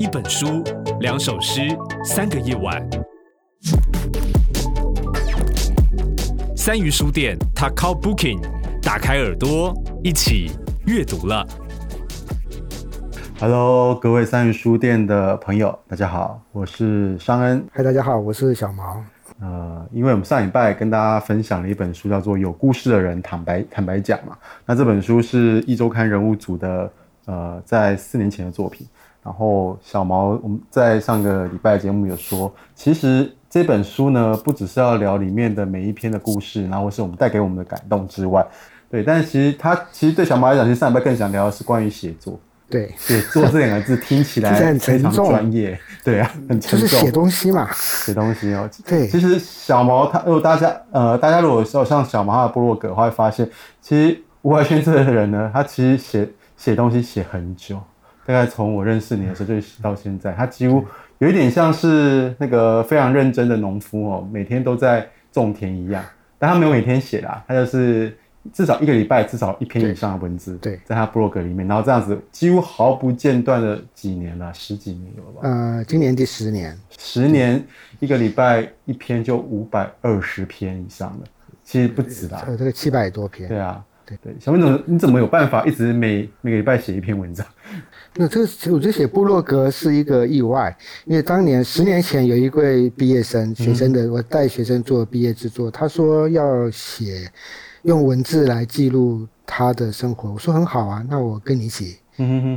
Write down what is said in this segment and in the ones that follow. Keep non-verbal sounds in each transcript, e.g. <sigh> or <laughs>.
一本书，两首诗，三个夜晚。三鱼书店，Takao Booking，打开耳朵，一起阅读了。Hello，各位三鱼书店的朋友，大家好，我是商恩。嗨，大家好，我是小毛。呃，因为我们上礼拜跟大家分享了一本书，叫做《有故事的人坦白坦白讲》嘛。那这本书是一周刊人物组的，呃，在四年前的作品。然后小毛，我们在上个礼拜节目有说，其实这本书呢，不只是要聊里面的每一篇的故事，然后是我们带给我们的感动之外，对，但是其实他其实对小毛来讲，其实上礼拜更想聊的是关于写作。对，写作这两个字听起来非常专业，对啊，很沉重。就是写东西嘛，写东西哦。对，其实小毛他，如果大家呃，大家如果说像小毛他的部落格的话，会发现其实吴怀轩这个人呢，他其实写写东西写很久。大概从我认识你的时候就到现在，他几乎有一点像是那个非常认真的农夫哦，每天都在种田一样。但他没有每天写啦，他就是至少一个礼拜至少一篇以上的文字，对，在他 blog 里面，然后这样子几乎毫不间断的几年了，十几年有了吧？呃，今年第十年，十年一个礼拜一篇就五百二十篇以上的，其实不止啦，呃，这个七百多篇，对啊。对对，小文总，你怎么有办法一直每每个礼拜写一篇文章？那这个我觉得写布洛格是一个意外，因为当年十年前有一位毕业生学生的，我带学生做毕业制作，他说要写用文字来记录他的生活，我说很好啊，那我跟你一起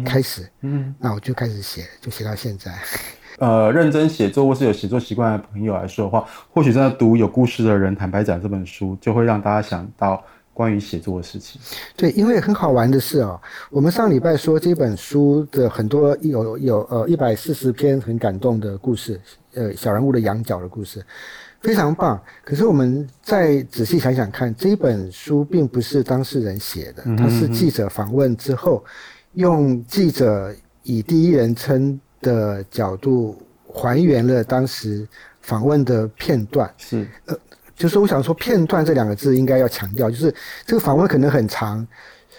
开始，嗯，那我就开始写，就写到现在。<laughs> 呃，认真写作或是有写作习惯的朋友来说的话，或许真的读有故事的人坦白讲这本书，就会让大家想到。关于写作的事情，对，因为很好玩的是哦，我们上礼拜说这本书的很多有有呃一百四十篇很感动的故事，呃小人物的羊角的故事，非常棒。可是我们再仔细想想看，这本书并不是当事人写的，它是记者访问之后，用记者以第一人称的角度还原了当时访问的片段，是呃。就是我想说，片段这两个字应该要强调，就是这个访问可能很长。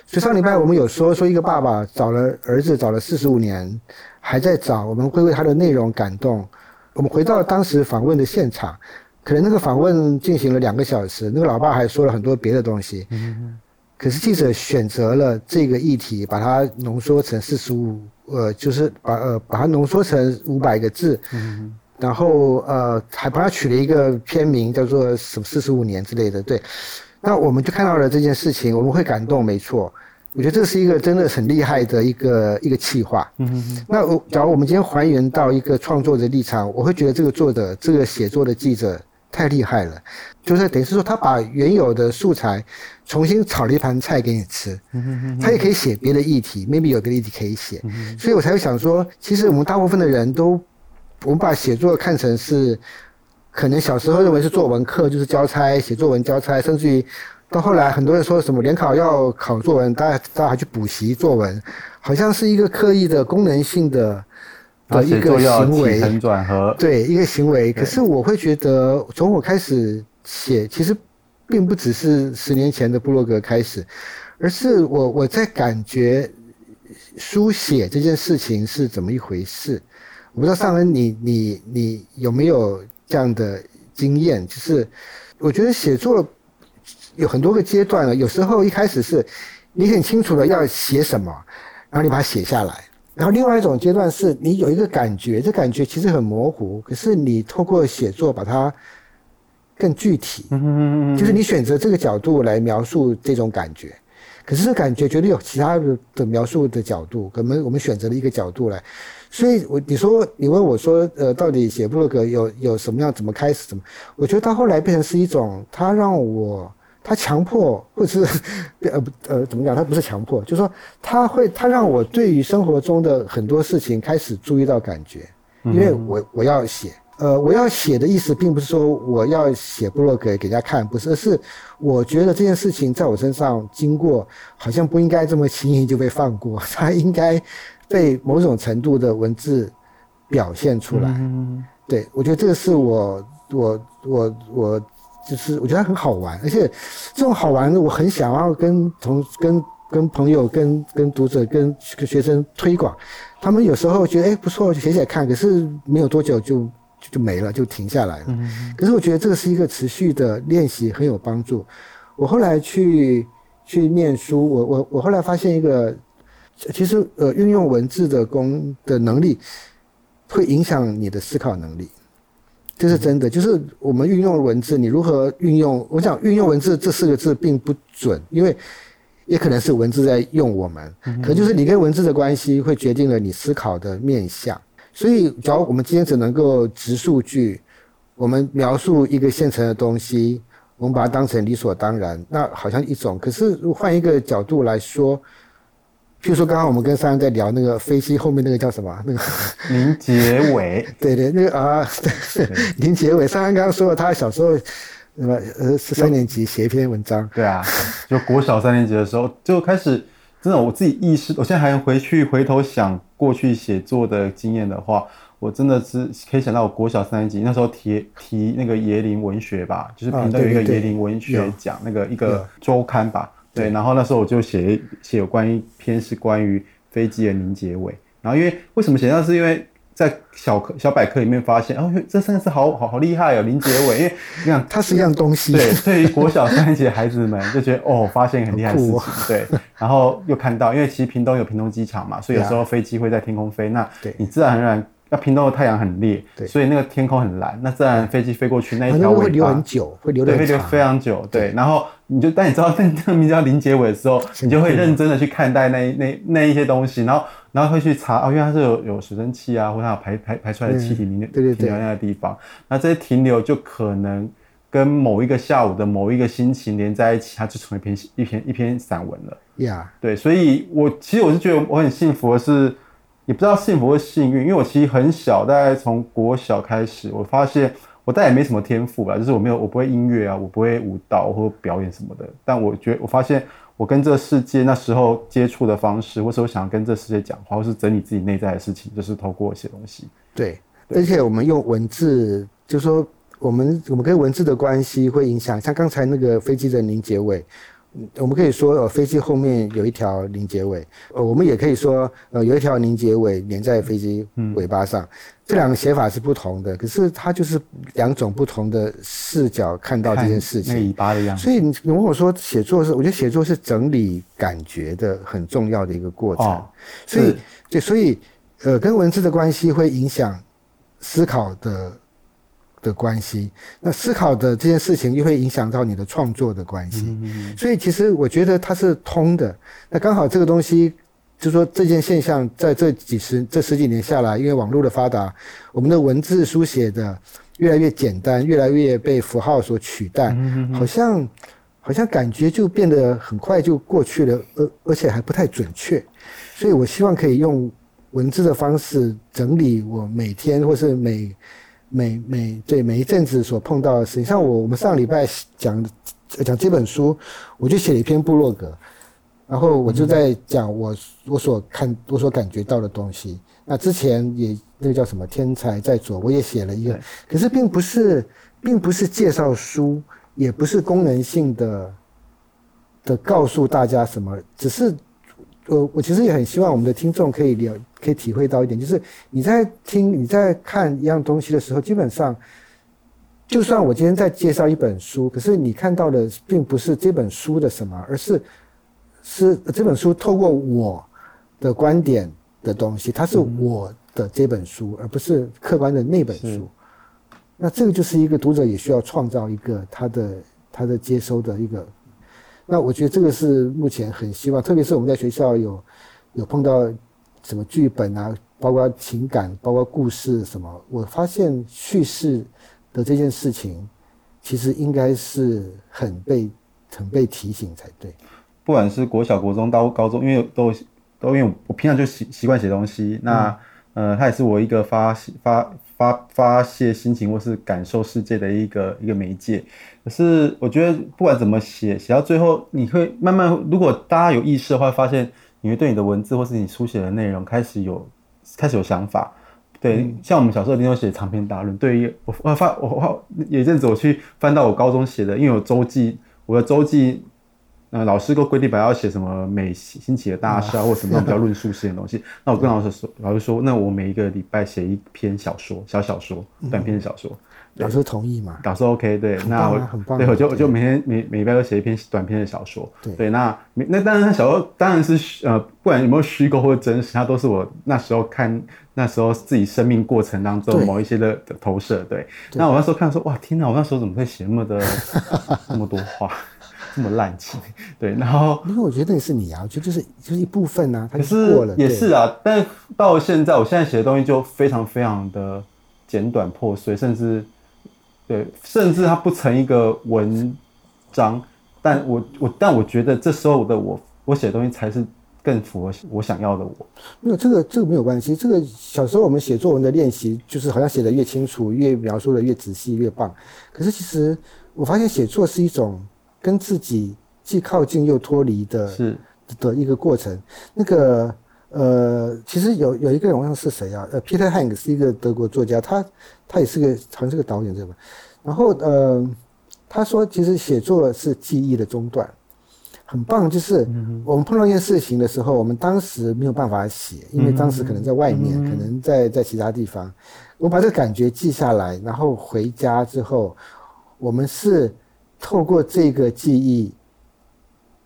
所以上礼拜我们有说，说一个爸爸找了儿子找了四十五年，还在找，我们会为他的内容感动。我们回到当时访问的现场，可能那个访问进行了两个小时，那个老爸还说了很多别的东西。可是记者选择了这个议题，把它浓缩成四十五，呃，就是把呃把它浓缩成五百个字。然后呃，还帮他取了一个片名，叫做什么四十五年之类的。对，那我们就看到了这件事情，我们会感动，没错。我觉得这是一个真的很厉害的一个一个企划。嗯哼。那我假如我们今天还原到一个创作的立场，我会觉得这个作者，这个写作的记者太厉害了，就是等于是说他把原有的素材重新炒了一盘菜给你吃。嗯哼。他也可以写别的议题，maybe 有别的议题可以写。嗯。所以我才会想说，其实我们大部分的人都。我们把写作看成是，可能小时候认为是作文课，就是交差写作文交差，甚至于到后来很多人说什么联考要考作文，大家大家还去补习作文，好像是一个刻意的功能性的的一个行为，对一个行为。可是我会觉得，从我开始写，其实并不只是十年前的布洛格开始，而是我我在感觉书写这件事情是怎么一回事。我不知道尚恩，你你你有没有这样的经验？就是我觉得写作有很多个阶段了，有时候一开始是你很清楚的要写什么，然后你把它写下来，然后另外一种阶段是你有一个感觉，这感觉其实很模糊，可是你透过写作把它更具体，就是你选择这个角度来描述这种感觉，可是这感觉绝对有其他的的描述的角度，可能我们选择了一个角度来。所以，我你说你问我说，呃，到底写布洛格有有什么样？怎么开始？怎么？我觉得到后来变成是一种，他让我，他强迫，或者是，呃呃怎么讲？他不是强迫，就是说他会，他让我对于生活中的很多事情开始注意到感觉，因为我我要写，呃，我要写的意思并不是说我要写部落格给大家看，不是，而是我觉得这件事情在我身上经过，好像不应该这么轻易就被放过，<laughs> 它应该。被某种程度的文字表现出来，嗯、对，我觉得这个是我我我我就是我觉得很好玩，而且这种好玩的我很想要跟同跟跟朋友、跟跟读者、跟学生推广，他们有时候觉得哎不错，就写写看，可是没有多久就就就没了，就停下来了。嗯、可是我觉得这个是一个持续的练习，很有帮助。我后来去去念书，我我我后来发现一个，其实呃运用文字的功的能力，会影响你的思考能力。这是真的，就是我们运用文字，你如何运用？我想运用文字这四个字并不准，因为也可能是文字在用我们，可能就是你跟文字的关系会决定了你思考的面向。所以，假如我们今天只能够直数据，我们描述一个现成的东西，我们把它当成理所当然，那好像一种。可是换一个角度来说。譬如说，刚刚我们跟三人在聊那个飞机后面那个叫什么？那个 <laughs> 林杰伟，<laughs> 对对，那个啊，<laughs> 林杰伟。三人刚刚说了，他小时候那么呃，是三年级写一篇文章。对啊，就国小三年级的时候就开始，真的我自己意识，我现在还回去回头想过去写作的经验的话，我真的是可以想到我国小三年级那时候提提那个椰林文学吧，就是频道有一个椰林文学奖，那个一个周刊吧。对，然后那时候我就写写有关于一篇是关于飞机的凝结尾，然后因为为什么写那是因为在小课小百科里面发现，哦，这三个字好好好厉害哦，林结尾，因为 <laughs> 你看它是一样东西。对，对于国小三年级的孩子们就觉得哦，<laughs> 发现很厉害的事情。哦、对，然后又看到，因为其实屏东有屏东机场嘛，所以有时候飞机会在天空飞，那你自然而然。那屏东的太阳很烈，对，所以那个天空很蓝，那自然飞机飞过去那一条尾巴会留很久，会留的对，会留非常久，对。然后你就当你知道那那个名字叫林结尾的时候，<laughs> 你就会认真的去看待那那那一些东西，然后然后会去查哦，因为它是有有水蒸气啊，或者它有排排排出来的气体停留，对对对，停留在那个地方。那这些停留就可能跟某一个下午的某一个心情连在一起，它就成为一篇一篇一篇散文了。呀，Yeah. 对，所以我其实我是觉得我很幸福的是。也不知道幸福或幸运，因为我其实很小，大概从国小开始，我发现我大概也没什么天赋吧，就是我没有，我不会音乐啊，我不会舞蹈或表演什么的。但我觉得，我发现我跟这个世界那时候接触的方式，或是我想跟这世界讲话，或是整理自己内在的事情，就是透过写东西。对，对而且我们用文字，就是说我们我们跟文字的关系会影响，像刚才那个飞机的凝结尾。我们可以说，呃，飞机后面有一条凝结尾，呃，我们也可以说，呃，有一条凝结尾连在飞机尾巴上。嗯、这两个写法是不同的，可是它就是两种不同的视角看到这件事情。尾巴的样子。所以你问我说，写作是，我觉得写作是整理感觉的很重要的一个过程。哦、所以，对，所以，呃，跟文字的关系会影响思考的。的关系，那思考的这件事情又会影响到你的创作的关系，嗯嗯，所以其实我觉得它是通的。那刚好这个东西，就是说这件现象在这几十、这十几年下来，因为网络的发达，我们的文字书写的越来越简单，越来越被符号所取代，好像好像感觉就变得很快就过去了，而而且还不太准确。所以我希望可以用文字的方式整理我每天或是每。每每对每一阵子所碰到的事情，像我我们上礼拜讲讲这本书，我就写了一篇部落格，然后我就在讲我我所看我所感觉到的东西。那之前也那个叫什么天才在左，我也写了一个，可是并不是并不是介绍书，也不是功能性的的告诉大家什么，只是。我我其实也很希望我们的听众可以了，可以体会到一点，就是你在听、你在看一样东西的时候，基本上，就算我今天在介绍一本书，可是你看到的并不是这本书的什么，而是是这本书透过我的观点的东西，它是我的这本书，而不是客观的那本书。那这个就是一个读者也需要创造一个他的他的接收的一个。那我觉得这个是目前很希望，特别是我们在学校有有碰到什么剧本啊，包括情感，包括故事什么，我发现叙事的这件事情，其实应该是很被很被提醒才对。不管是国小、国中到高中，因为都都因为我平常就习习惯写东西，那、嗯、呃，它也是我一个发发发发泄心情或是感受世界的一个一个媒介。可是我觉得不管怎么写，写到最后，你会慢慢，如果大家有意识的话，发现你会对你的文字或是你书写的内容开始有开始有想法。对，嗯、像我们小时候一定会写长篇大论。对于我，我发我我有一阵子我去翻到我高中写的，因为我周记，我的周记呃，老师都规定本来要写什么每星期的大事啊，或什么比较论述性的东西。<laughs> 那我跟老师说，老师说，那我每一个礼拜写一篇小说，小小说，短篇小说。老师同意嘛？老师 OK，对，那我很棒。对，我就我就每天每每礼拜都写一篇短篇的小说。对，那那当然小说当然是呃，不管有没有虚构或者真实，它都是我那时候看那时候自己生命过程当中某一些的的投射。对，那我那时候看说，哇，天哪，我那时候怎么会写那么的 <laughs> 那么多话？这么滥情，对，然后因为我觉得那是你啊，我觉得就是就是一部分啊，它可是过了，也是啊，但到现在，我现在写的东西就非常非常的简短破碎，甚至对，甚至它不成一个文章，但我我但我觉得这时候的我，我写的东西才是更符合我想要的我。没有这个这个没有关系，这个小时候我们写作文的练习，就是好像写得越清楚，越描述的越仔细越棒。可是其实我发现写作是一种。跟自己既靠近又脱离的是的一个过程。那个呃，其实有有一个人，好像是谁啊？呃，Peter Hank 是一个德国作家，他他也是个好像是个导演，对吧？然后呃，他说，其实写作是记忆的中断，很棒。就是我们碰到一件事情的时候，我们当时没有办法写，因为当时可能在外面，可能在在其他地方，我把这个感觉记下来，然后回家之后，我们是。透过这个记忆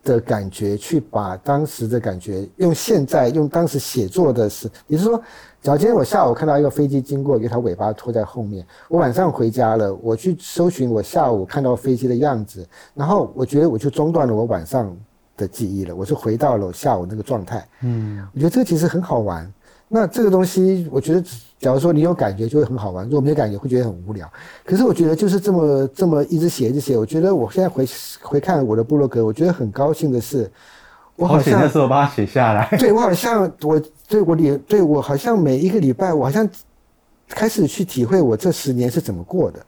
的感觉，去把当时的感觉用现在用当时写作的事，也就是说，假如今天我下午看到一个飞机经过，给它尾巴拖在后面，我晚上回家了，我去搜寻我下午看到飞机的样子，然后我觉得我就中断了我晚上的记忆了，我是回到了我下午那个状态。嗯，我觉得这个其实很好玩。那这个东西，我觉得，假如说你有感觉，就会很好玩；如果没有感觉，会觉得很无聊。可是我觉得就是这么这么一直写一直写，我觉得我现在回回看我的部落格，我觉得很高兴的是，我好像那时候把它写下来。对，我好像我对我礼对我好像每一个礼拜，我好像开始去体会我这十年是怎么过的。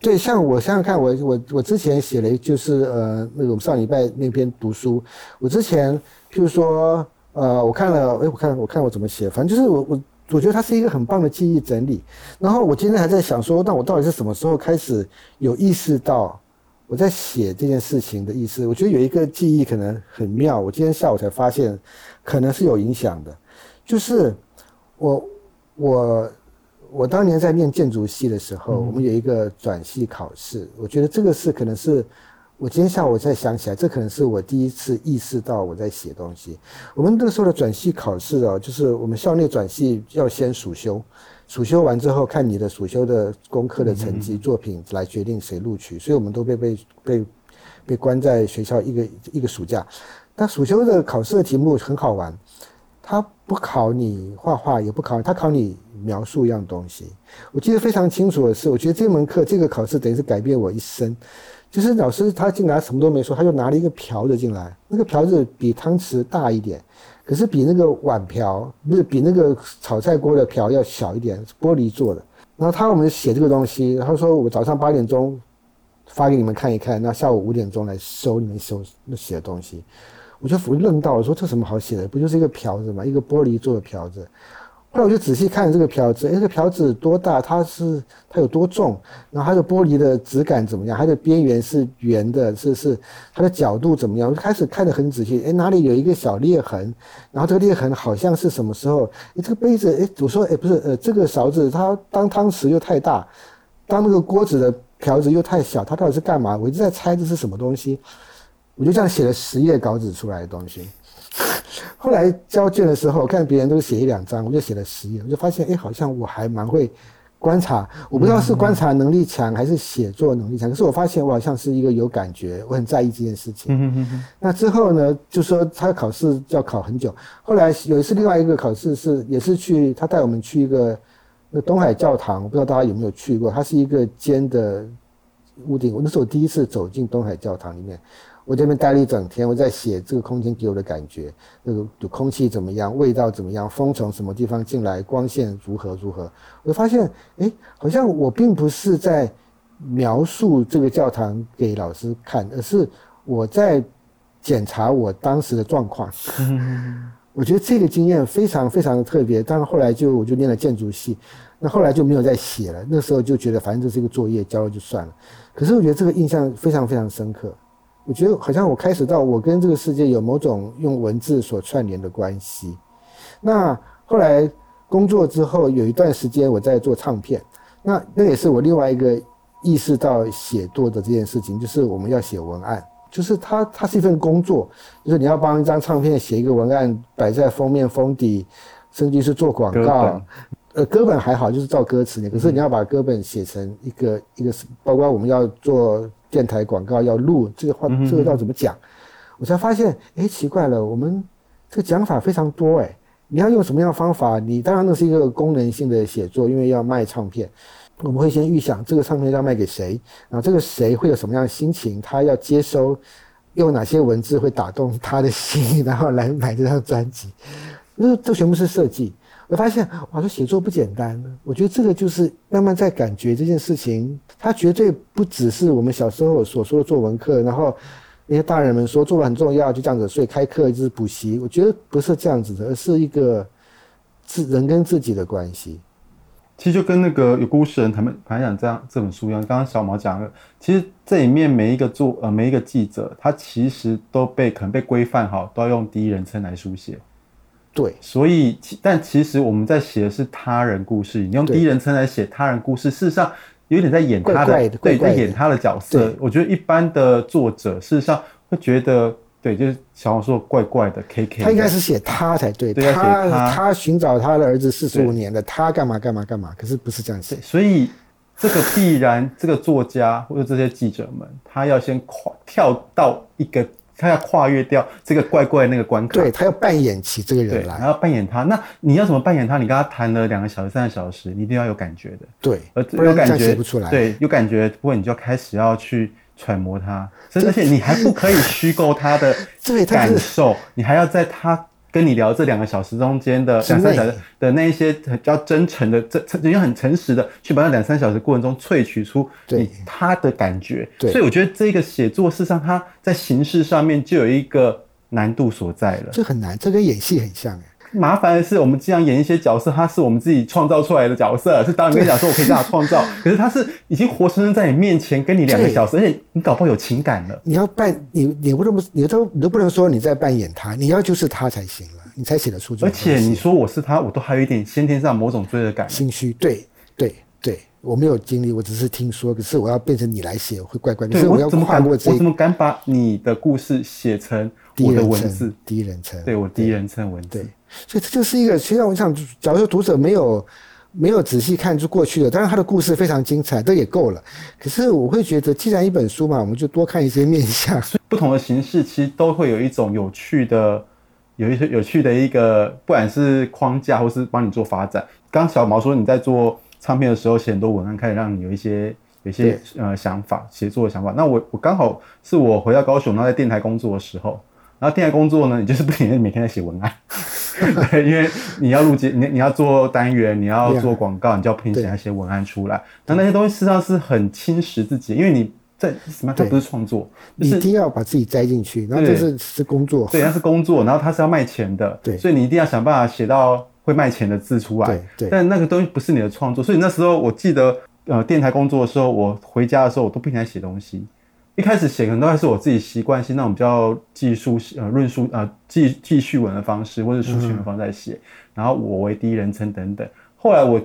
对，像我想想看，我我我之前写了就是呃那个我们上礼拜那篇读书，我之前譬如说。呃，我看了，哎，我看，我看我怎么写，反正就是我我我觉得它是一个很棒的记忆整理。然后我今天还在想说，那我到底是什么时候开始有意识到我在写这件事情的意思？我觉得有一个记忆可能很妙，我今天下午才发现，可能是有影响的。就是我我我当年在念建筑系的时候，我们有一个转系考试，我觉得这个是可能是。我今天下午才想起来，这可能是我第一次意识到我在写东西。我们那个时候的转系考试哦，就是我们校内转系要先暑修，暑修完之后看你的暑修的功课的成绩、作品来决定谁录取。所以我们都被被被被关在学校一个一个暑假。但暑修的考试的题目很好玩，他不考你画画，也不考，他考你描述一样东西。我记得非常清楚的是，我觉得这门课这个考试等于是改变我一生。就是老师他进来什么都没说，他就拿了一个瓢子进来，那个瓢子比汤匙大一点，可是比那个碗瓢不是比那个炒菜锅的瓢要小一点，是玻璃做的。然后他让我们写这个东西，他说我早上八点钟发给你们看一看，那下午五点钟来收你们收那写的东西，我就愣到了，说这什么好写的？不就是一个瓢子吗？一个玻璃做的瓢子。后来我就仔细看这个瓢子，哎，这瓢子多大？它是它有多重？然后它的玻璃的质感怎么样？它的边缘是圆的，是是它的角度怎么样？我就开始看得很仔细，哎，哪里有一个小裂痕？然后这个裂痕好像是什么时候？哎，这个杯子，哎，我说，哎，不是，呃，这个勺子它当汤匙又太大，当那个锅子的瓢子又太小，它到底是干嘛？我一直在猜这是什么东西。我就这样写了十页稿纸出来的东西。<laughs> 后来交卷的时候，看别人都写一两张，我就写了十页，我就发现，哎，好像我还蛮会观察。我不知道是观察能力强还是写作能力强，可是我发现我好像是一个有感觉，我很在意这件事情。那之后呢，就说他考试要考很久。后来有一次另外一个考试是，也是去他带我们去一个那东海教堂，我不知道大家有没有去过，它是一个尖的屋顶。我那是我第一次走进东海教堂里面。我这边待了一整天，我在写这个空间给我的感觉，那个空气怎么样，味道怎么样，风从什么地方进来，光线如何如何。我发现，哎，好像我并不是在描述这个教堂给老师看，而是我在检查我当时的状况。<laughs> 我觉得这个经验非常非常的特别。但是后来就我就念了建筑系，那后来就没有再写了。那时候就觉得反正这是一个作业，交了就算了。可是我觉得这个印象非常非常深刻。我觉得好像我开始到我跟这个世界有某种用文字所串联的关系。那后来工作之后有一段时间我在做唱片，那那也是我另外一个意识到写作的这件事情，就是我们要写文案，就是它它是一份工作，就是你要帮一张唱片写一个文案，摆在封面封底，甚至是做广告。呃，歌本还好，就是照歌词。可是你要把歌本写成一个一个，包括我们要做电台广告要录这个话，这个要怎么讲？我才发现，哎，奇怪了，我们这个讲法非常多哎。你要用什么样的方法？你当然那是一个功能性的写作，因为要卖唱片，我们会先预想这个唱片要卖给谁，然后这个谁会有什么样的心情，他要接收，用哪些文字会打动他的心，然后来买这张专辑。那这全部是设计。我发现，哇，这写作不简单。我觉得这个就是慢慢在感觉这件事情，它绝对不只是我们小时候所说的作文课，然后那些大人们说作文很重要，就这样子，所以开课就是补习。我觉得不是这样子的，而是一个自人跟自己的关系。其实就跟那个有故事人他们反讲这样这本书一样，刚刚小毛讲了，其实这里面每一个作呃每一个记者，他其实都被可能被规范好，都要用第一人称来书写。对，所以，但其实我们在写的是他人故事，你用第一人称来写他人故事，事实上有点在演他的，对，在演他的角色。我觉得一般的作者事实上会觉得，对，就是小王说怪怪的，K K，他应该是写他才对，对他他。他寻找他的儿子四十五年了，他干嘛干嘛干嘛，可是不是这样写，所以这个必然这个作家或者这些记者们，他要先跨跳到一个。他要跨越掉这个怪怪的那个关卡，对，他要扮演起这个人来，然后扮演他。那你要怎么扮演他？你跟他谈了两个小时、三个小时，你一定要有感觉的。对，而有感觉不出来。对，有感觉，不过你就要开始要去揣摩他，而且你还不可以虚构他的 <laughs> 感受，你还要在他。跟你聊这两个小时中间的两三小时的那一些比较真诚的，真人家很诚实的去把那两三小时过程中萃取出你他的感觉。对，所以我觉得这个写作事实上，它在形式上面就有一个难度所在了。这很难，这跟演戏很像哎。麻烦的是，我们经常演一些角色，他是我们自己创造出来的角色，是导演跟你讲说我可以这样创造，可是他是已经活生生在你面前跟你两个小时，而且你搞不好有情感了。你要扮你，你不能，你都你都不能说你在扮演他，你要就是他才行了，你才写得出。而且你说我是他，我都还有一点先天上某种罪恶感，心虚。对对对，我没有经历，我只是听说，可是我要变成你来写会怪怪的。所以我要跨过这，我怎么敢把你的故事写成我的文字？第一人称，对我第一人称文字。对。所以这就是一个，其实我想，假如说读者没有没有仔细看就过去了，当然他的故事非常精彩，这也够了。可是我会觉得，既然一本书嘛，我们就多看一些面向。<laughs> 不同的形式其实都会有一种有趣的，有一些有趣的一个，不管是框架或是帮你做发展。刚小毛说你在做唱片的时候写很多文案，开始让你有一些有一些呃想法，写作的想法。那我我刚好是我回到高雄，然后在电台工作的时候，然后电台工作呢，你就是不停的每天在写文案。<laughs> 对，因为你要录节，你你要做单元，你要做广告，你就要拼写那些文案出来。那那些东西实际上是很侵蚀自己，因为你在什么？它不是创作，你一定要把自己栽进去。然后这是是工作，对，那是工作，然后它是要卖钱的，对，所以你一定要想办法写到会卖钱的字出来。对，但那个东西不是你的创作，所以那时候我记得，呃，电台工作的时候，我回家的时候，我都不停在写东西。一开始写可能都还是我自己习惯性那种比较记述呃论述呃记记叙文的方式，或者书信的方式在写，然后我为第一人称等等。后来我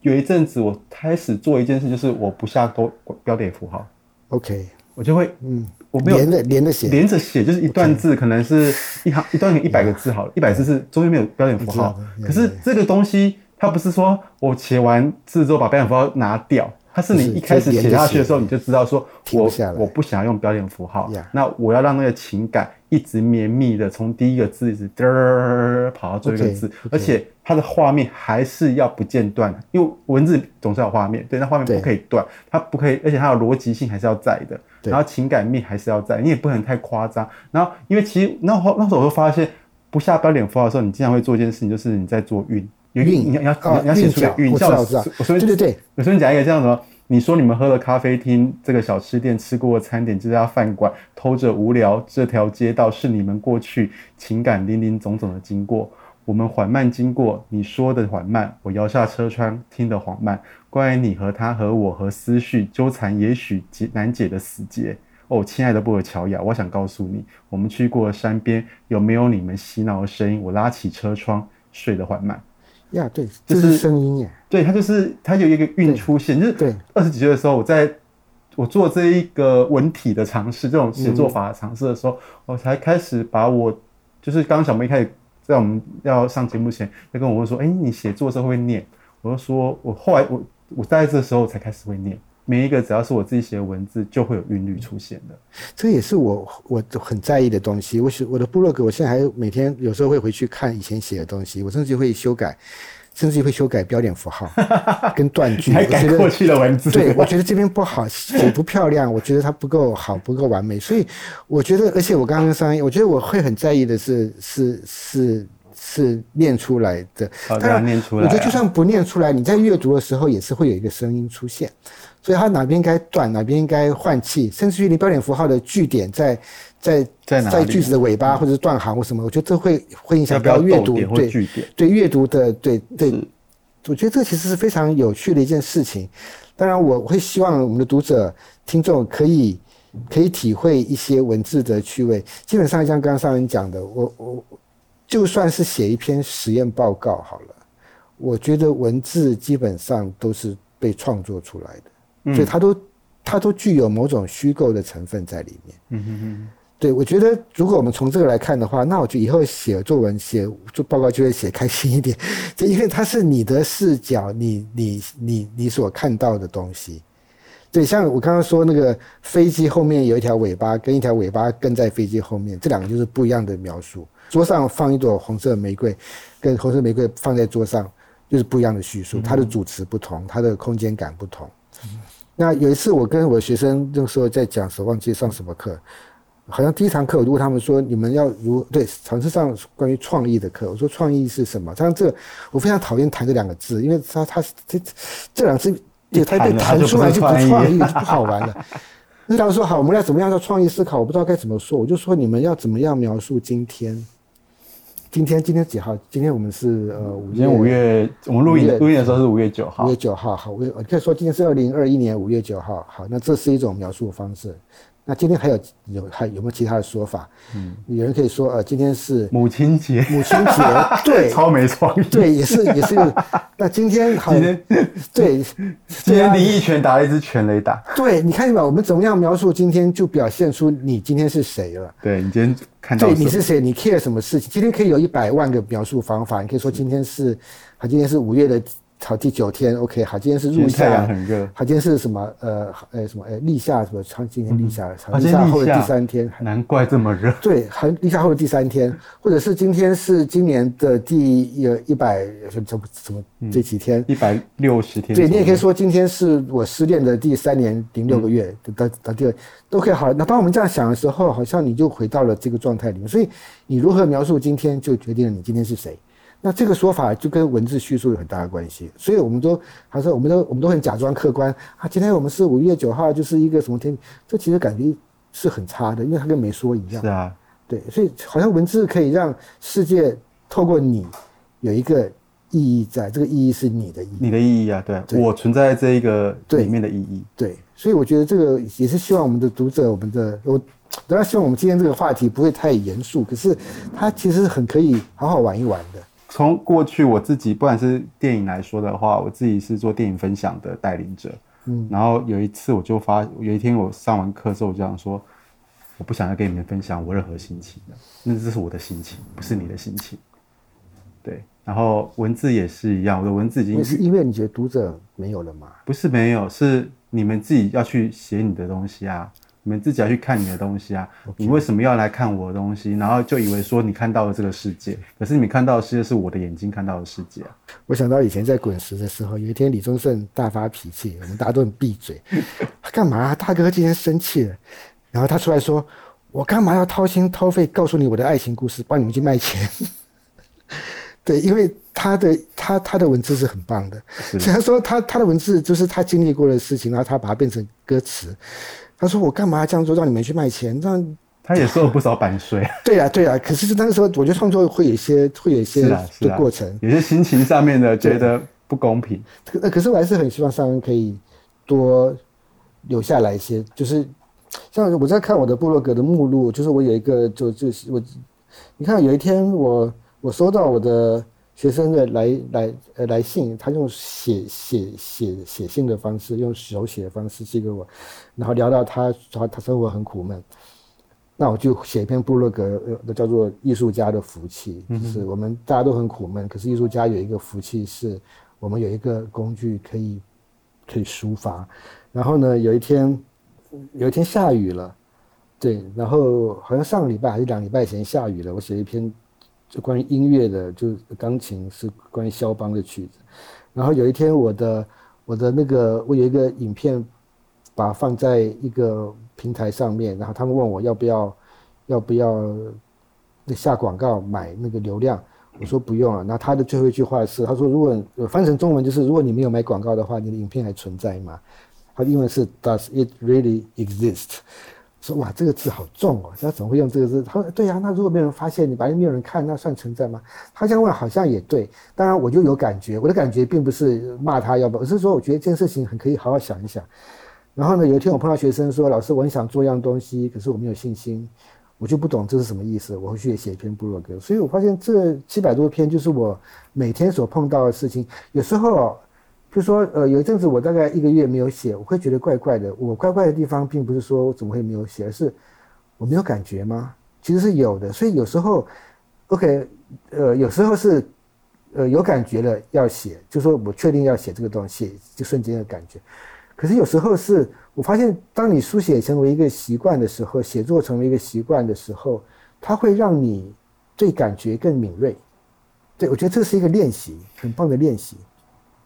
有一阵子我开始做一件事，就是我不下勾标点符号，OK，我就会嗯，我没有连着连着写，连着写就是一段字可能是一行一段一百个字好了，一百字是中间没有标点符号，可是这个东西它不是说我写完字之后把标点符号拿掉。它是你一开始写下去的时候，你就知道说我，我我不想要用标点符号，那我要让那个情感一直绵密的从第一个字一直嘚儿跑到最后一个字，而且它的画面还是要不间断，因为文字总是要画面，对，那画面不可以断，它不可以，而且它的逻辑性还是要在的，然后情感面还是要在，你也不能太夸张。然后因为其实那那时候我就发现，不下标点符号的时候，你经常会做一件事情，就是你在做韵。有韵，你要你要你要写出来韵。我知道，我知道。我随便对对对，我随便讲一个这样子。你说你们喝了咖啡厅这个小吃店吃过的餐点，这家饭馆偷着无聊，这条街道是你们过去情感林林总总的经过。我们缓慢经过，你说的缓慢，我摇下车窗听的缓慢。关于你和他和我和思绪纠缠，也许解难解的死结。哦，亲爱的布尔乔亚，我想告诉你，我们去过的山边有没有你们洗脑的声音？我拉起车窗，睡得缓慢。呀，对，就是声音耶。对，它就是它有一个韵出现，就是对。二十几岁的时候，我在我做这一个文体的尝试，这种写作法的尝试的时候，嗯、我才开始把我就是刚刚小妹一开始在我们要上节目前，就跟我问说：“哎，你写作的时候会念？”我就说：“我后来我我在这时候才开始会念。”每一个只要是我自己写的文字，就会有韵律出现的。这也是我我很在意的东西。我写我的部落格，我现在还每天有时候会回去看以前写的东西，我甚至会修改，甚至会修改标点符号 <laughs> 跟断句。还改过去的文字？对，我觉得这边不好，写不漂亮，我觉得它不够好，不够完美。所以我觉得，而且我刚刚上，我觉得我会很在意的是，是是是念出来的。当然念出来。我觉得就算不念出来，你在阅读的时候也是会有一个声音出现。所以它哪边该断，哪边应该换气，甚至于你标点符号的句点在在在在句子的尾巴或者是断行或什么，我觉得这会会影响到阅读，对对阅读的对对，我觉得这其实是非常有趣的一件事情。当然，我会希望我们的读者听众可以可以体会一些文字的趣味。基本上像刚刚上文讲的，我我就算是写一篇实验报告好了，我觉得文字基本上都是被创作出来的。所以它都，它都具有某种虚构的成分在里面。嗯哼哼。对，我觉得如果我们从这个来看的话，那我觉得以后写作文、写做报告就会写开心一点。<laughs> 就因为它是你的视角，你、你、你、你所看到的东西。对，像我刚刚说那个飞机后面有一条尾巴，跟一条尾巴跟在飞机后面，这两个就是不一样的描述。桌上放一朵红色玫瑰，跟红色玫瑰放在桌上，就是不一样的叙述。它的主词不同，它的空间感不同。那有一次，我跟我的学生那个时候在讲时候，忘记上什么课，好像第一堂课我就问他们说：“你们要如对，尝试上关于创意的课。”我说：“创意是什么？”他说：“这个我非常讨厌谈这两个字，因为他他这这两个字，他被谈出来就不创意，就不好玩了。”那他们说：“好，我们要怎么样叫创意思考？我不知道该怎么说。”我就说：“你们要怎么样描述今天？”今天今天几号？今天我们是呃五月。今天五月，我们录音录音的时候是五月九号。五月九号，好，我可以说今天是二零二一年五月九号，好，那这是一种描述方式。那今天还有有还有没有其他的说法？嗯，有人可以说，呃，今天是母亲节，母亲节，<laughs> 对，超没创意，对，也是也是。那今天好，今天对，<laughs> 今天林益全打了一支全雷打。对，你看一下，我们怎么样描述今天，就表现出你今天是谁了。对，你今天看到，对，你是谁？你 care 什么事情？今天可以有一百万个描述方法，你可以说今天是，他，今天是五月的。好，第九天，OK，好，今天是入夏，很热。好，今天是什么？呃，呃，什么？呃，立夏什么？长今天立夏，立夏后的第三天，难怪这么热。<laughs> 对，还立夏后的第三天，或者是今天是今年的第一一百什么什么这几天？一百六十天。对，你也可以说今天是我失恋的第三年零六个月到到第二，都可以好。那当我们这样想的时候，好像你就回到了这个状态里面。所以你如何描述今天，就决定了你今天是谁。那这个说法就跟文字叙述有很大的关系，所以我们都还是我们都我们都很假装客观啊。今天我们是五月九号，就是一个什么天？这其实感觉是很差的，因为它跟没说一样。是啊，对，所以好像文字可以让世界透过你有一个意义在，这个意义是你的意义，你的意义啊，对，对我存在这一个里面的意义。对，对，所以我觉得这个也是希望我们的读者，我们的我当然希望我们今天这个话题不会太严肃，可是它其实很可以好好玩一玩的。从过去我自己，不管是电影来说的话，我自己是做电影分享的带领者。嗯，然后有一次我就发，有一天我上完课之后，我就想说，我不想要跟你们分享我任何心情的，那这是我的心情，不是你的心情。对，然后文字也是一样，我的文字已经是因为你觉得读者没有了吗？不是没有，是你们自己要去写你的东西啊。你们自己要去看你的东西啊！Okay. 你为什么要来看我的东西？然后就以为说你看到了这个世界，可是你看到的世界是我的眼睛看到的世界啊！我想到以前在滚石的时候，有一天李宗盛大发脾气，我们大家都很闭嘴。<laughs> 干嘛啊？大哥今天生气了，然后他出来说：“我干嘛要掏心掏肺告诉你我的爱情故事，帮你们去卖钱？” <laughs> 对，因为他的他他的文字是很棒的，虽然说他他的文字就是他经历过的事情，然后他把它变成歌词。他说：“我干嘛这样做，让你们去卖钱？这样他也收了不少版税。<laughs> 对啊，对啊。可是那个时候，我觉得创作会有一些，会有一些的过程，有些心情上面的觉得不公平。可可是我还是很希望上人可以多留下来一些，就是像我在看我的部落格的目录，就是我有一个就就是我，你看有一天我我收到我的学生的来来呃来信，他用写写写写信的方式，用手写的方式寄给我，然后聊到他他他生活很苦闷。那我就写一篇部落格，呃，叫做《艺术家的福气》，就是我们大家都很苦闷，可是艺术家有一个福气，是我们有一个工具可以可以抒发。然后呢，有一天有一天下雨了，对，然后好像上个礼拜还是两礼拜前下雨了，我写一篇就关于音乐的，就钢琴是关于肖邦的曲子。然后有一天我的我的那个我有一个影片，把放在一个。平台上面，然后他们问我要不要，要不要下广告买那个流量，我说不用了。那他的最后一句话是，他说如果翻成中文就是，如果你没有买广告的话，你的影片还存在吗？他英文是 Does it really exist？说哇，这个字好重哦，他怎么会用这个字？他说对呀，那如果没有人发现，你反正没有人看，那算存在吗？他这样问好像也对，当然我就有感觉，我的感觉并不是骂他要不，而是说我觉得这件事情很可以好好想一想。然后呢，有一天我碰到学生说：“老师，我很想做一样东西，可是我没有信心，我就不懂这是什么意思。”我回去也写一篇部落格，所以我发现这七百多篇就是我每天所碰到的事情。有时候，就说呃，有一阵子我大概一个月没有写，我会觉得怪怪的。我怪怪的地方，并不是说我怎么会没有写，而是我没有感觉吗？其实是有的。所以有时候，OK，呃，有时候是呃有感觉了要写，就说我确定要写这个东西，就瞬间的感觉。可是有时候是我发现，当你书写成为一个习惯的时候，写作成为一个习惯的时候，它会让你对感觉更敏锐。对，我觉得这是一个练习，很棒的练习。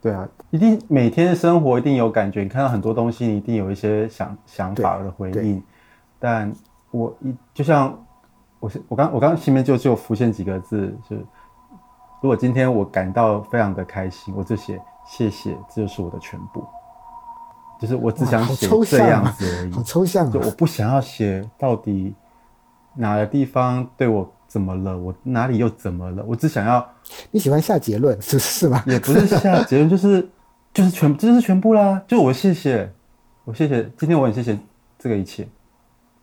对啊，一定每天的生活一定有感觉，你看到很多东西，你一定有一些想想法的回应。但我一就像我我刚我刚心里面就就浮现几个字，就是如果今天我感到非常的开心，我就写谢谢，这就是我的全部。就是我只想写这样子而已，好抽象啊，就我不想要写到底哪个地方对我怎么了，我哪里又怎么了，我只想要。你喜欢下结论是 <laughs> 是吗？也不是下结论，就是就是全这是全部啦。就我谢谢，我谢谢今天我很谢谢这个一切，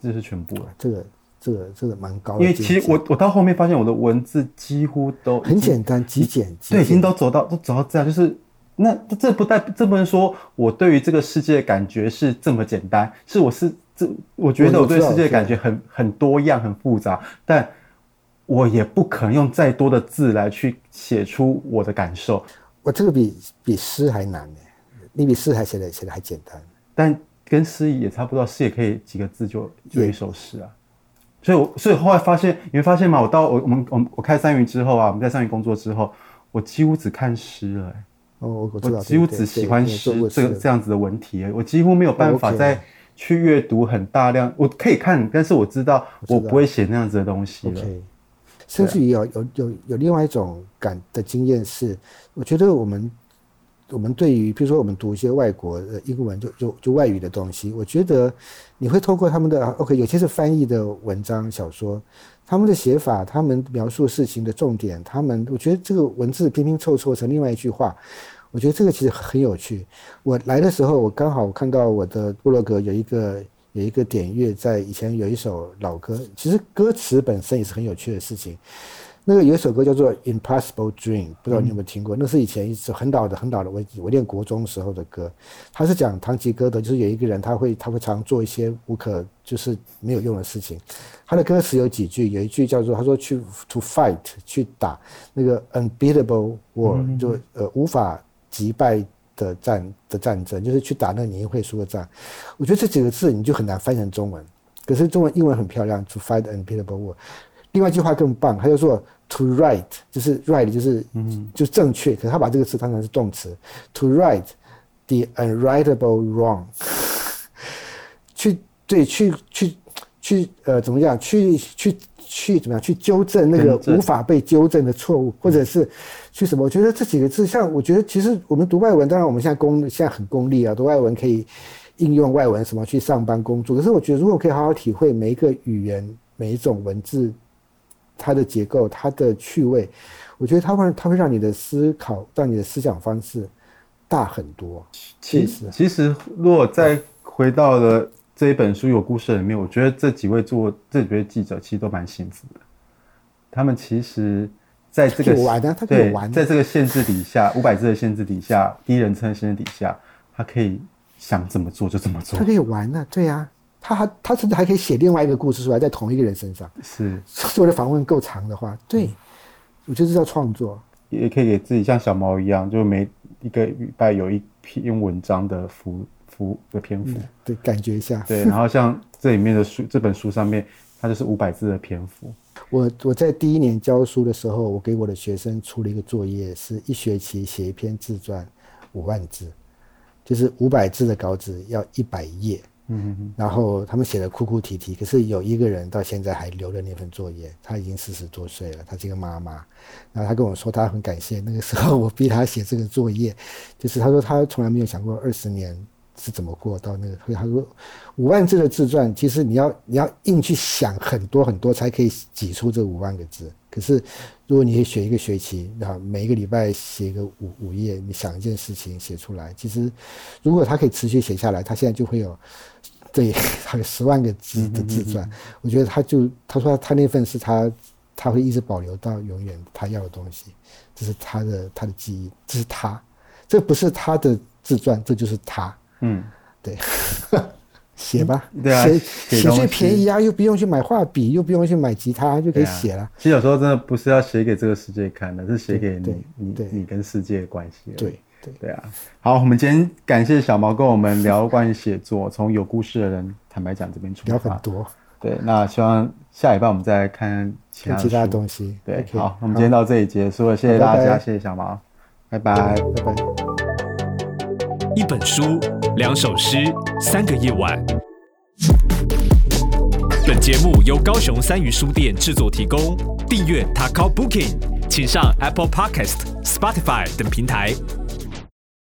这是全部了。这个这个这个蛮高的，因为其实我我到后面发现我的文字几乎都很简单，极简，对，已经都走到都走到这样，就是。那这不代这不能说我对于这个世界的感觉是这么简单，是我是这我觉得我对世界的感觉很很多样很复杂，但我也不可能用再多的字来去写出我的感受。我这个比比诗还难呢，你比诗还写的写的还简单，但跟诗也差不多，诗也可以几个字就就一首诗啊。所以我所以后来发现，你会发现吗？我到我我们我我开三鱼之后啊，我们在三鱼工作之后，我几乎只看诗了、欸。哦，我几乎只喜欢诗这个这样子的文体，我几乎没有办法再去阅读很大量。我可以看，但是我知道我不会写那样子的东西了。甚至于有有有有另外一种感的经验是，我觉得我们我们对于比如说我们读一些外国的英文就就就外语的东西，我觉得你会透过他们的 OK，有些是翻译的文章小说。他们的写法，他们描述事情的重点，他们我觉得这个文字拼拼凑凑成另外一句话，我觉得这个其实很有趣。我来的时候，我刚好看到我的部落格有一个有一个点乐，在以前有一首老歌，其实歌词本身也是很有趣的事情。那个有一首歌叫做《Impossible Dream》，不知道你有没有听过？嗯、那是以前一首很老的、很老的，我我念国中时候的歌。他是讲唐吉诃德，就是有一个人，他会他会常做一些无可就是没有用的事情。他的歌词有几句，有一句叫做他说去 to fight 去打那个 unbeatable war，嗯、就呃无法击败的战的战争，就是去打那个你会输的仗。我觉得这几个字你就很难翻译成中文，可是中文英文很漂亮，to fight unbeatable war。另外一句话更棒，他就说 to write 就是 write 就是嗯就正确，可是他把这个词当成是动词，to write the unwritable wrong，去对去去去呃怎么样去去去怎么样去纠正那个无法被纠正的错误，或者是去什么？我觉得这几个字，像我觉得其实我们读外文，当然我们现在功现在很功利啊，读外文可以应用外文什么去上班工作，可是我觉得如果可以好好体会每一个语言每一种文字。它的结构，它的趣味，我觉得它会，它会让你的思考，让你的思想方式大很多。其实，其实，如果再回到了这一本书有故事里面，我觉得这几位做这几位记者其实都蛮幸福的。他们其实在这个玩的，他可以玩，在这个限制底下，五百字的限制底下，第一人称的限制底下，他可以想怎么做就怎么做。他可以玩呢、啊，对呀、啊，他还他甚至还可以写另外一个故事出来，在同一个人身上。是，做的访问够长的话，对，嗯、我觉得这叫创作。也可以给自己像小毛一样，就每一个礼拜有一篇文章的幅幅的篇幅、嗯，对，感觉一下。对，然后像这里面的书，这本书上面，它就是五百字的篇幅。<laughs> 我我在第一年教书的时候，我给我的学生出了一个作业，是一学期写一篇自传，五万字，就是五百字的稿纸要一百页。嗯嗯，然后他们写的哭哭啼啼，可是有一个人到现在还留了那份作业，他已经四十多岁了，他是一个妈妈，然后他跟我说他很感谢那个时候我逼他写这个作业，就是他说他从来没有想过二十年是怎么过到那个，所以他说五万字的自传，其实你要你要硬去想很多很多才可以挤出这五万个字，可是如果你学一个学期，然后每一个礼拜写一个五五页，你想一件事情写出来，其实如果他可以持续写下来，他现在就会有。对，还有十万个字的自传，我觉得他就他说他那份是他他会一直保留到永远他要的东西，这是他的他的记忆，这是他，这不是他的自传，这就是他。嗯，对，<laughs> 写吧，对啊，写写最便宜啊，又不用去买画笔，又不用去买吉他，就可以写了。其实有时候真的不是要写给这个世界看的，是写给你你你跟世界的关系。对。对对啊，好，我们今天感谢小毛跟我们聊关于写作，从有故事的人坦白讲这边出发，聊很多。对，那希望下礼拜我们再来看其他，其他东西。对，okay, 好，我们今天到这里结束了，谢谢大家，谢谢小毛，拜拜，拜拜。一本书，两首诗，三个夜晚。本节目由高雄三余书店制作提供，订阅 Takobooking，请上 Apple Podcast、Spotify 等平台。